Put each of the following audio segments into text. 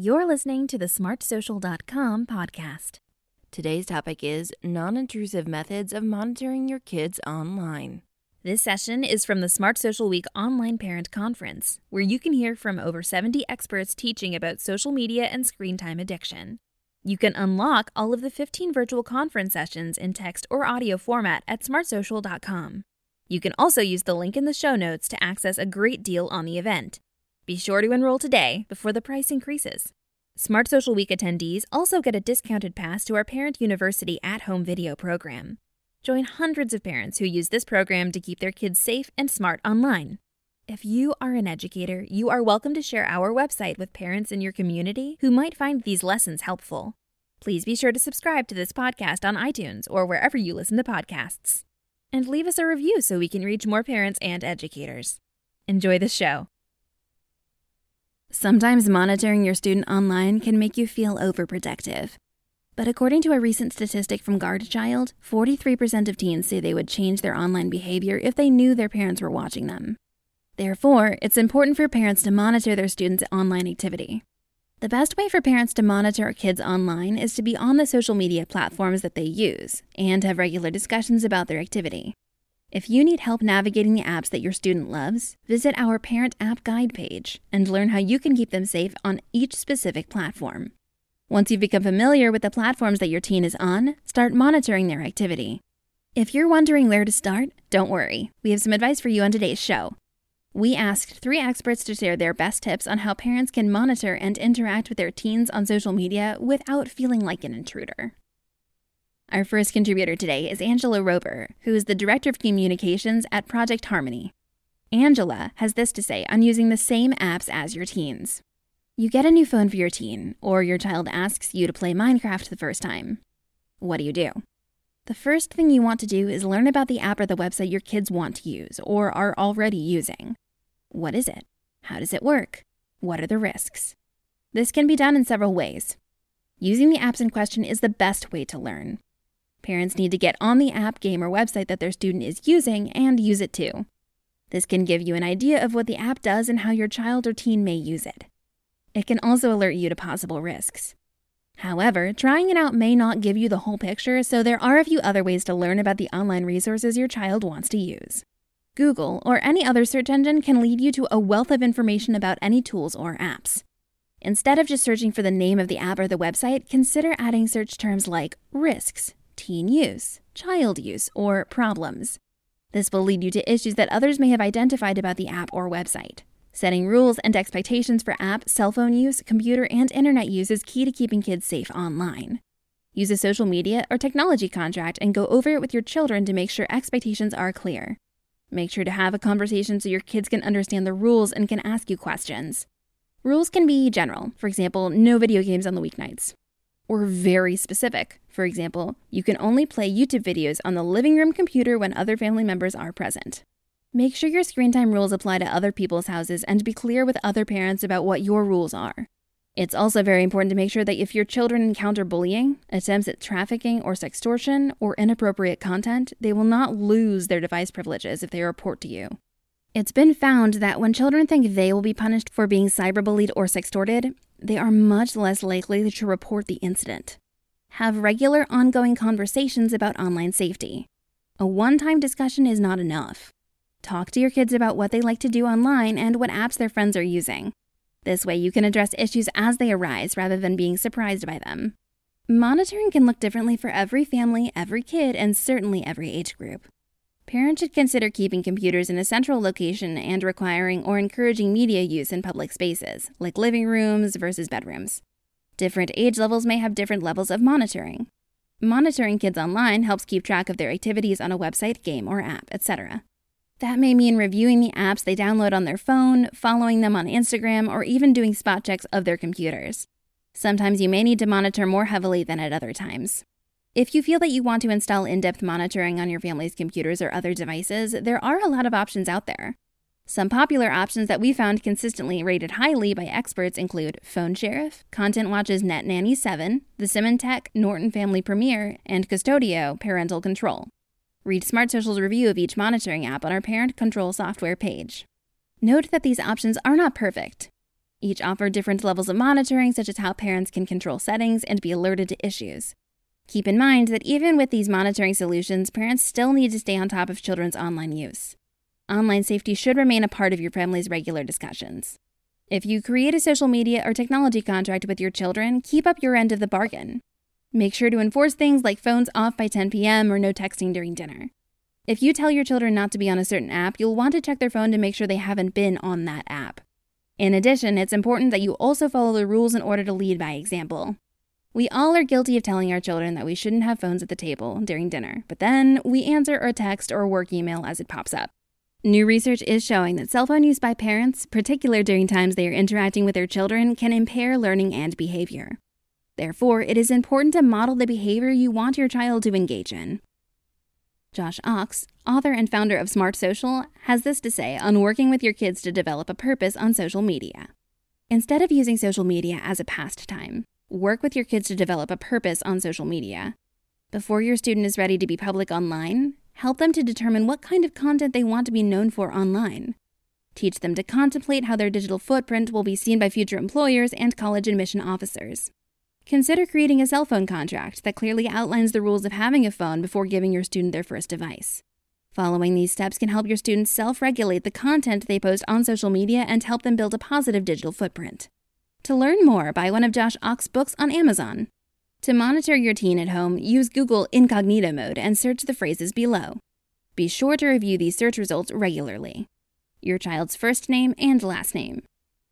You're listening to the smartsocial.com podcast. Today's topic is non intrusive methods of monitoring your kids online. This session is from the Smart Social Week online parent conference, where you can hear from over 70 experts teaching about social media and screen time addiction. You can unlock all of the 15 virtual conference sessions in text or audio format at smartsocial.com. You can also use the link in the show notes to access a great deal on the event. Be sure to enroll today before the price increases. Smart Social Week attendees also get a discounted pass to our Parent University at home video program. Join hundreds of parents who use this program to keep their kids safe and smart online. If you are an educator, you are welcome to share our website with parents in your community who might find these lessons helpful. Please be sure to subscribe to this podcast on iTunes or wherever you listen to podcasts. And leave us a review so we can reach more parents and educators. Enjoy the show. Sometimes monitoring your student online can make you feel overprotective. But according to a recent statistic from GuardChild, 43% of teens say they would change their online behavior if they knew their parents were watching them. Therefore, it's important for parents to monitor their students' online activity. The best way for parents to monitor kids online is to be on the social media platforms that they use and have regular discussions about their activity. If you need help navigating the apps that your student loves, visit our Parent App Guide page and learn how you can keep them safe on each specific platform. Once you've become familiar with the platforms that your teen is on, start monitoring their activity. If you're wondering where to start, don't worry. We have some advice for you on today's show. We asked three experts to share their best tips on how parents can monitor and interact with their teens on social media without feeling like an intruder. Our first contributor today is Angela Rober, who is the Director of Communications at Project Harmony. Angela has this to say on using the same apps as your teens. You get a new phone for your teen, or your child asks you to play Minecraft the first time. What do you do? The first thing you want to do is learn about the app or the website your kids want to use or are already using. What is it? How does it work? What are the risks? This can be done in several ways. Using the apps in question is the best way to learn. Parents need to get on the app, game, or website that their student is using and use it too. This can give you an idea of what the app does and how your child or teen may use it. It can also alert you to possible risks. However, trying it out may not give you the whole picture, so there are a few other ways to learn about the online resources your child wants to use. Google or any other search engine can lead you to a wealth of information about any tools or apps. Instead of just searching for the name of the app or the website, consider adding search terms like risks, teen use, child use, or problems. This will lead you to issues that others may have identified about the app or website. Setting rules and expectations for app, cell phone use, computer, and internet use is key to keeping kids safe online. Use a social media or technology contract and go over it with your children to make sure expectations are clear. Make sure to have a conversation so your kids can understand the rules and can ask you questions. Rules can be general, for example, no video games on the weeknights. Or very specific, for example, you can only play YouTube videos on the living room computer when other family members are present. Make sure your screen time rules apply to other people's houses and be clear with other parents about what your rules are. It's also very important to make sure that if your children encounter bullying, attempts at trafficking or sextortion, or inappropriate content, they will not lose their device privileges if they report to you. It's been found that when children think they will be punished for being cyberbullied or sextorted, they are much less likely to report the incident. Have regular ongoing conversations about online safety. A one time discussion is not enough. Talk to your kids about what they like to do online and what apps their friends are using. This way, you can address issues as they arise rather than being surprised by them. Monitoring can look differently for every family, every kid, and certainly every age group. Parents should consider keeping computers in a central location and requiring or encouraging media use in public spaces, like living rooms versus bedrooms. Different age levels may have different levels of monitoring. Monitoring kids online helps keep track of their activities on a website, game, or app, etc. That may mean reviewing the apps they download on their phone, following them on Instagram, or even doing spot checks of their computers. Sometimes you may need to monitor more heavily than at other times. If you feel that you want to install in depth monitoring on your family's computers or other devices, there are a lot of options out there. Some popular options that we found consistently rated highly by experts include Phone Sheriff, Content Watch's Net Nanny 7, the Symantec Norton Family Premier, and Qustodio Parental Control. Read Smart Social's review of each monitoring app on our Parent Control software page. Note that these options are not perfect. Each offer different levels of monitoring, such as how parents can control settings and be alerted to issues. Keep in mind that even with these monitoring solutions, parents still need to stay on top of children's online use. Online safety should remain a part of your family's regular discussions. If you create a social media or technology contract with your children, keep up your end of the bargain. Make sure to enforce things like phones off by 10 p.m. or no texting during dinner. If you tell your children not to be on a certain app, you'll want to check their phone to make sure they haven't been on that app. In addition, it's important that you also follow the rules in order to lead by example. We all are guilty of telling our children that we shouldn't have phones at the table during dinner, but then we answer a text or work email as it pops up. New research is showing that cell phone use by parents, particularly during times they are interacting with their children, can impair learning and behavior. Therefore, it is important to model the behavior you want your child to engage in. Josh Ochs, author and founder of Smart Social, has this to say on working with your kids to develop a purpose on social media. Instead of using social media as a pastime, work with your kids to develop a purpose on social media. Before your student is ready to be public online, help them to determine what kind of content they want to be known for online. Teach them to contemplate how their digital footprint will be seen by future employers and college admission officers. Consider creating a cell phone contract that clearly outlines the rules of having a phone before giving your student their first device. Following these steps can help your students self regulate the content they post on social media and help them build a positive digital footprint. To learn more, buy one of Josh Ochs's books on Amazon. To monitor your teen at home, use Google Incognito mode and search the phrases below. Be sure to review these search results regularly. Your child's first name and last name.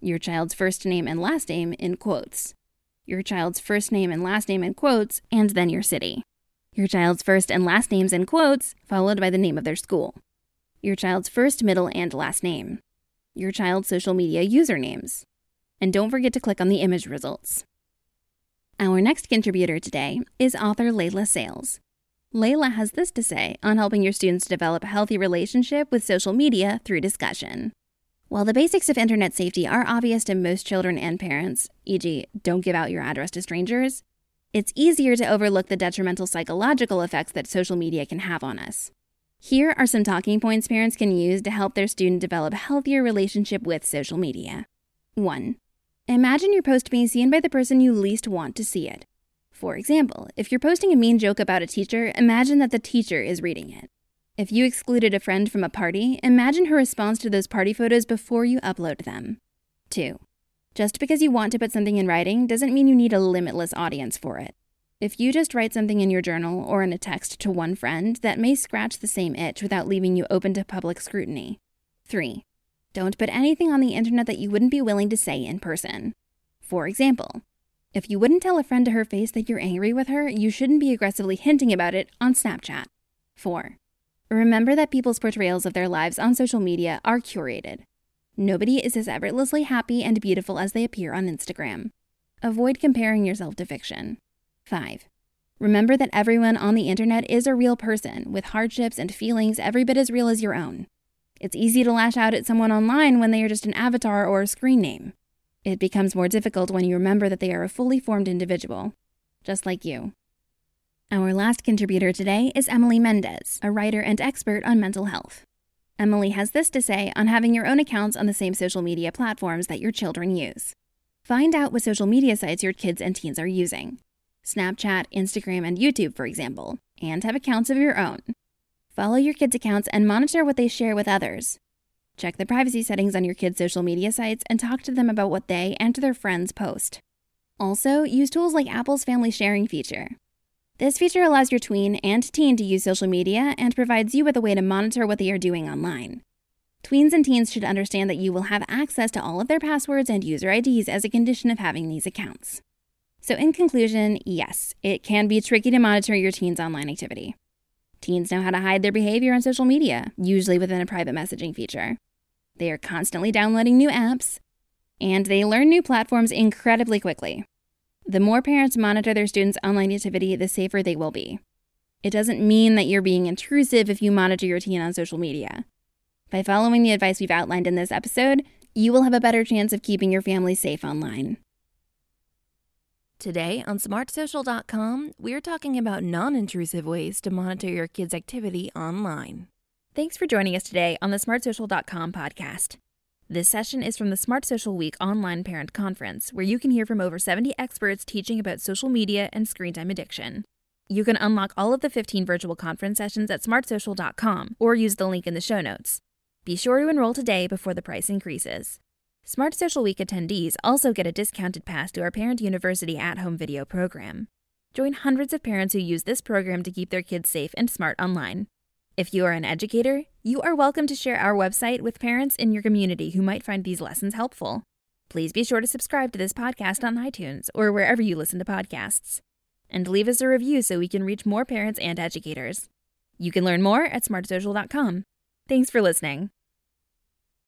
Your child's first name and last name in quotes. Your child's first name and last name in quotes, and then your city. Your child's first and last names in quotes, followed by the name of their school. Your child's first, middle, and last name. Your child's social media usernames. And don't forget to click on the image results. Our next contributor today is author Layla Sales. Layla has this to say on helping your students develop a healthy relationship with social media through discussion. While the basics of internet safety are obvious to most children and parents, e.g., don't give out your address to strangers, it's easier to overlook the detrimental psychological effects that social media can have on us. Here are some talking points parents can use to help their student develop a healthier relationship with social media. 1. Imagine your post being seen by the person you least want to see it. For example, if you're posting a mean joke about a teacher, imagine that the teacher is reading it. If you excluded a friend from a party, imagine her response to those party photos before you upload them. 2. Just because you want to put something in writing doesn't mean you need a limitless audience for it. If you just write something in your journal or in a text to one friend, that may scratch the same itch without leaving you open to public scrutiny. 3. Don't put anything on the internet that you wouldn't be willing to say in person. For example, if you wouldn't tell a friend to her face that you're angry with her, you shouldn't be aggressively hinting about it on Snapchat. 4. Remember that people's portrayals of their lives on social media are curated. Nobody is as effortlessly happy and beautiful as they appear on Instagram. Avoid comparing yourself to fiction. 5. Remember that everyone on the internet is a real person with hardships and feelings every bit as real as your own. It's easy to lash out at someone online when they are just an avatar or a screen name. It becomes more difficult when you remember that they are a fully formed individual, just like you. Our last contributor today is Emily Mendez, a writer and expert on mental health. Emily has this to say on having your own accounts on the same social media platforms that your children use. Find out what social media sites your kids and teens are using Snapchat, Instagram, and YouTube, for example, and have accounts of your own. Follow your kids' accounts and monitor what they share with others. Check the privacy settings on your kids' social media sites and talk to them about what they and their friends post. Also, use tools like Apple's Family Sharing feature. This feature allows your tween and teen to use social media and provides you with a way to monitor what they are doing online. Tweens and teens should understand that you will have access to all of their passwords and user IDs as a condition of having these accounts. So, in conclusion, yes, it can be tricky to monitor your teen's online activity. Teens know how to hide their behavior on social media, usually within a private messaging feature. They are constantly downloading new apps, and they learn new platforms incredibly quickly. The more parents monitor their students' online activity, the safer they will be. It doesn't mean that you're being intrusive if you monitor your teen on social media. By following the advice we've outlined in this episode, you will have a better chance of keeping your family safe online. Today on smartsocial.com, we're talking about non intrusive ways to monitor your kids' activity online. Thanks for joining us today on the smartsocial.com podcast. This session is from the Smart Social Week online parent conference, where you can hear from over 70 experts teaching about social media and screen time addiction. You can unlock all of the 15 virtual conference sessions at smartsocial.com or use the link in the show notes. Be sure to enroll today before the price increases. Smart Social Week attendees also get a discounted pass to our Parent University at home video program. Join hundreds of parents who use this program to keep their kids safe and smart online. If you are an educator, you are welcome to share our website with parents in your community who might find these lessons helpful. Please be sure to subscribe to this podcast on iTunes or wherever you listen to podcasts. And leave us a review so we can reach more parents and educators. You can learn more at smartsocial.com. Thanks for listening.